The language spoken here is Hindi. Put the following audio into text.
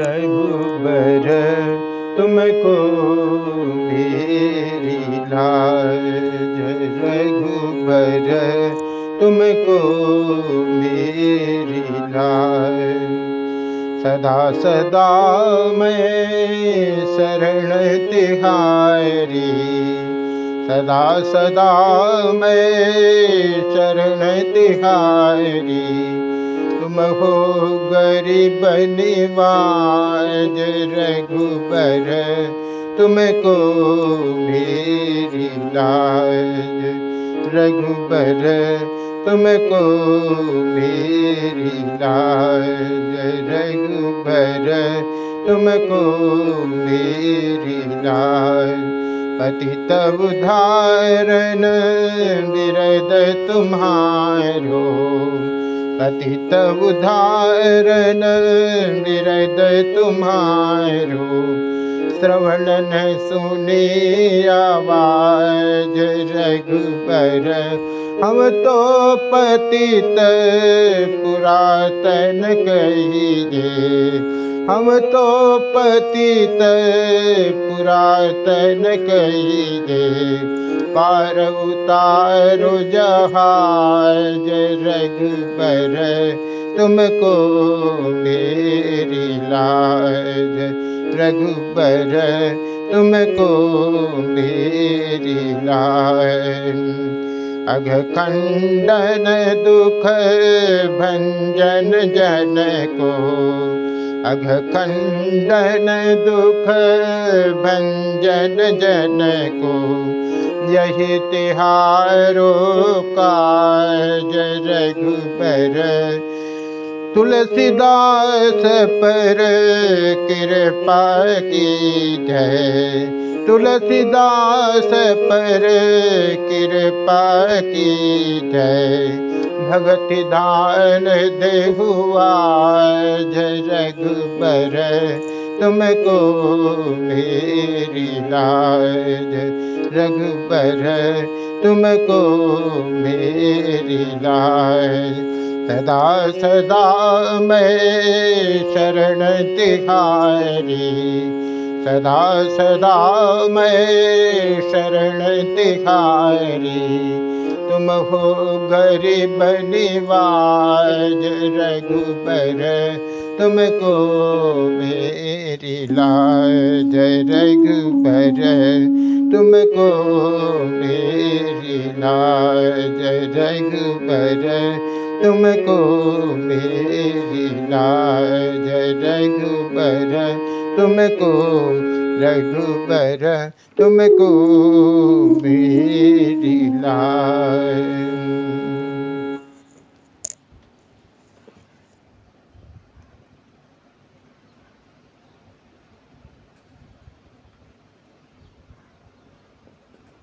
रघुबर तुमको मेरी लाज रघुबर, तुमको मेरी लाज। सदा सदा मैं शरण तिहारी, सदा सदा मैं शरण तिहारी। तुम हो गरीब निवाज रघुबर तुमको मेरी लाज रघुबर तुमको मेरी लाज रघुबर तुमको मेरी लाज पतित उदाहरण विरद तुम्हारो पतित उदाहरण विरद तुम्हारो। श्रवण न सुने आवाज़ रघुबर। हम तो पतित पुरातन कहिए हम तो पतित पुरातन कहिए पार उतारो जहाज़ रघुबर तुमको मेरी लाज। रघुबर तुमको मेरी लाज। अघ खंडन दुख भंजन जन को अघ खंडन दुख भंजन जन को यही तिहारो काज रघुबर। तुलसीदास पर कृपा की जय। तुलसीदास पर कृपा की जय। भगति दान दे हुआ देहुआ रघुबर। तुमको मेरी लाज रघुबर, तुमको मेरी लाज सदा सदा मैं शरण तिहारी सदा सदा मैं शरण तिहारी तुम हो गरीब निवाज, रघुबर। तुमको मेरी लाज रघुबर तुमको मेरी लाज रघुबर तुमको मेरी लाज रघुबर तुमको रघुबर तुमको मेरी लाज